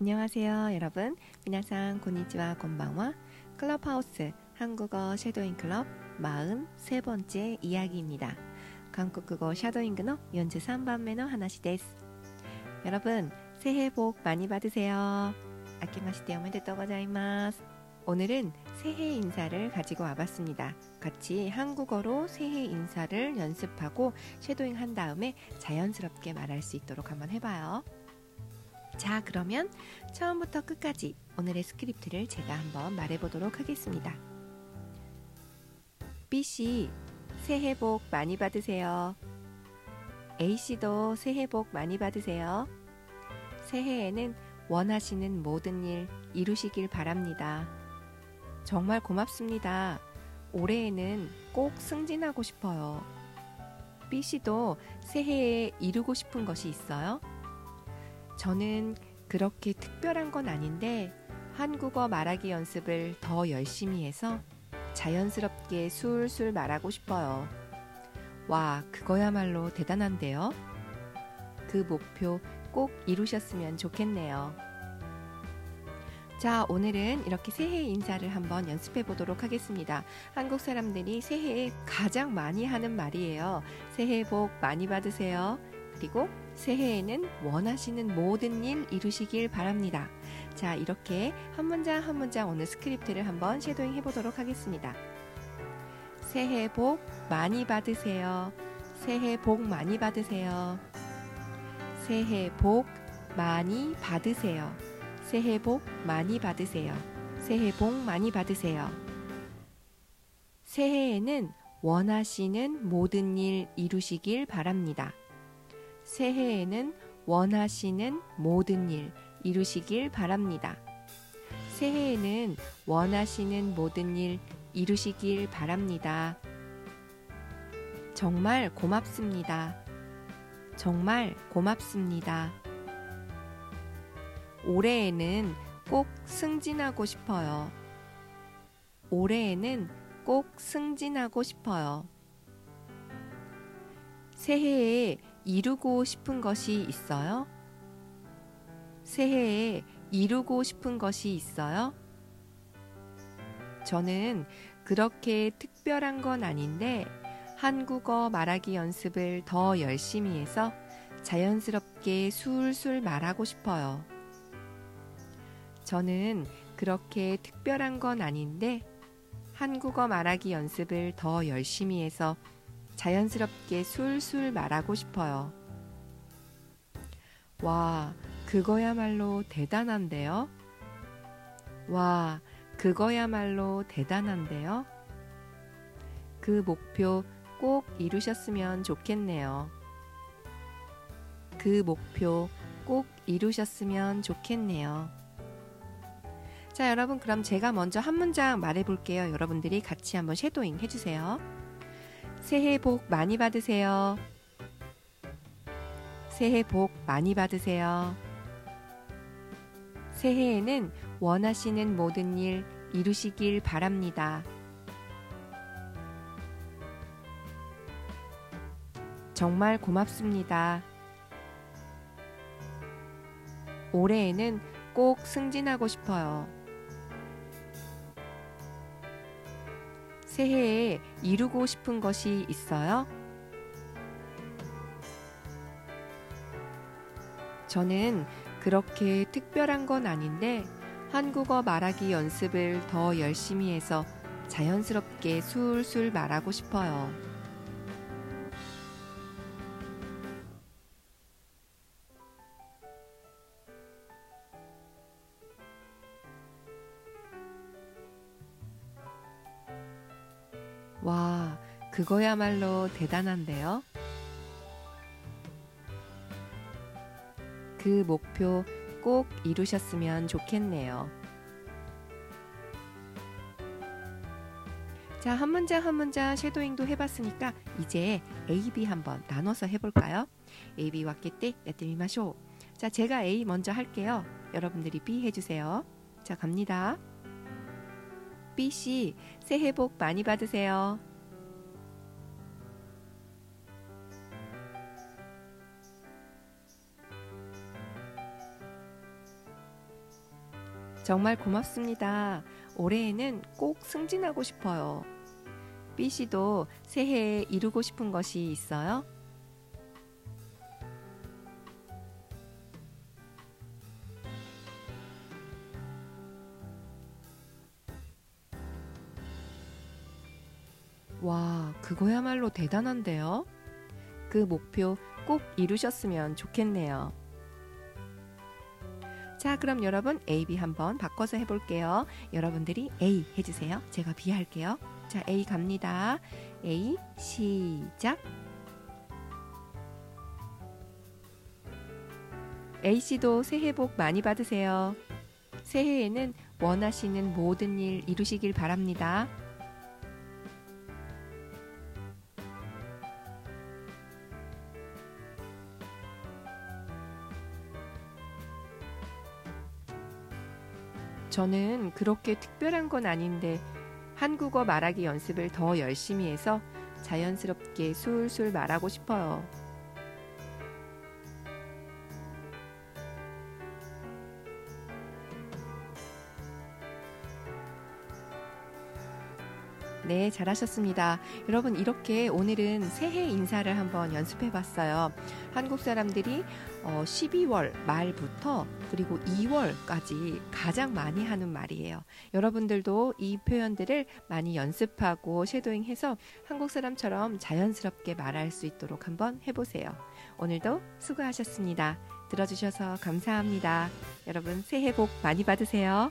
안녕하세요, 여러분. みなさん、こんにちは、こんばんは 클럽하우스 한국어 shadowing 클럽 43번째 이야기입니다. 韓国語シャドーイングクラブ 43番目のお話です. 여러분, 새해 복 많이 받으세요. あけまして おめでとう ございます. 오늘은 새해 인사를 가지고 와봤습니다. 같이 한국어로 새해 인사를 연습하고 shadowing 한 다음에 자연스럽게 말할 수 있도록 한번 해봐요. 자, 그러면 처음부터 끝까지 오늘의 스크립트를 제가 한번 말해보도록 하겠습니다. B씨, 새해 복 많이 받으세요. A씨도 새해 복 많이 받으세요. 새해에는 원하시는 모든 일 이루시길 바랍니다. 정말 고맙습니다. 올해에는 꼭 승진하고 싶어요. B씨도 새해에 이루고 싶은 것이 있어요? 저는 그렇게 특별한 건 아닌데 한국어 말하기 연습을 더 열심히 해서 자연스럽게 술술 말하고 싶어요. 와, 그거야말로 대단한데요? 그 목표 꼭 이루셨으면 좋겠네요. 자, 오늘은 이렇게 새해 인사를 한번 연습해 보도록 하겠습니다. 한국 사람들이 새해에 가장 많이 하는 말이에요. 새해 복 많이 받으세요. 그리고 새해에는 원하시는 모든 일 이루시길 바랍니다. 자, 이렇게 한 문장 한 문장 오늘 스크립트를 한번 shadowing 해보도록 하겠습니다. 새해 복 많이 받으세요. 새해 복 많이 받으세요. 새해 복 많이 받으세요. 새해 복 많이 받으세요. 새해 복 많이 받으세요. 새해에는 원하시는 모든 일 이루시길 바랍니다. 새해에는 원하시는 모든 일 이루시길 바랍니다. 새해에는 원하시는 모든 일 이루시길 바랍니다. 정말 고맙습니다. 정말 고맙습니다. 올해에는 꼭 승진하고 싶어요. 올해에는 꼭 승진하고 싶어요. 새해에 이루고 싶은 것이 있어요? 새해에 이루고 싶은 것이 있어요? 저는 그렇게 특별한 건 아닌데 한국어 말하기 연습을 더 열심히 해서 자연스럽게 술술 말하고 싶어요. 저는 그렇게 특별한 건 아닌데 한국어 말하기 연습을 더 열심히 해서 자연스럽게 술술 말하고 싶어요. 와, 그거야말로 대단한데요? 와, 그거야말로 대단한데요? 그 목표 꼭 이루셨으면 좋겠네요. 그 목표 꼭 이루셨으면 좋겠네요. 자, 여러분, 그럼 제가 먼저 한 문장 말해 볼게요. 여러분들이 같이 한번 쉐도잉 해주세요. 새해 복 많이 받으세요. 새해 복 많이 받으세요. 새해에는 원하시는 모든 일 이루시길 바랍니다. 정말 고맙습니다. 올해에는 꼭 승진하고 싶어요. 새해에 이루고 싶은 것이 있어요? 저는 그렇게 특별한 건 아닌데 한국어 말하기 연습을 더 열심히 해서 자연스럽게 술술 말하고 싶어요. 와, 그거야말로 대단한데요? 그 목표 꼭 이루셨으면 좋겠네요. 자, 한 문장 한 문장 쉐도잉도 해봤으니까 이제 A, B 한번 나눠서 해볼까요? A, B 왔겠대? 야때미마쇼. 자, 제가 A 먼저 할게요. 여러분들이 B 해주세요. 자, 갑니다. B 씨, 새해 복 많이 받으세요. 정말 고맙습니다. 올해에는 꼭 승진하고 싶어요. B 씨도 새해에 이루고 싶은 것이 있어요? 와, 그거야말로 대단한데요? 그 목표 꼭 이루셨으면 좋겠네요. 자, 그럼 여러분 A, B 한번 바꿔서 해볼게요. 여러분들이 A 해주세요. 제가 B 할게요. 자, A 갑니다. A 시작. A 씨도 새해 복 많이 받으세요. 새해에는 원하시는 모든 일 이루시길 바랍니다. 저는 그렇게 특별한 건 아닌데 한국어 말하기 연습을 더 열심히 해서 자연스럽게 술술 말하고 싶어요. 네, 잘하셨습니다. 여러분, 이렇게 오늘은 새해 인사를 한번 연습해 봤어요. 한국 사람들이 12월 어, 말부터 그리고 2월까지 가장 많이 하는 말이에요. 여러분들도 이 표현들을 많이 연습하고 쉐도잉 해서 한국 사람처럼 자연스럽게 말할 수 있도록 한번 해보세요. 오늘도 수고하셨습니다. 들어주셔서 감사합니다. 여러분, 새해 복 많이 받으세요.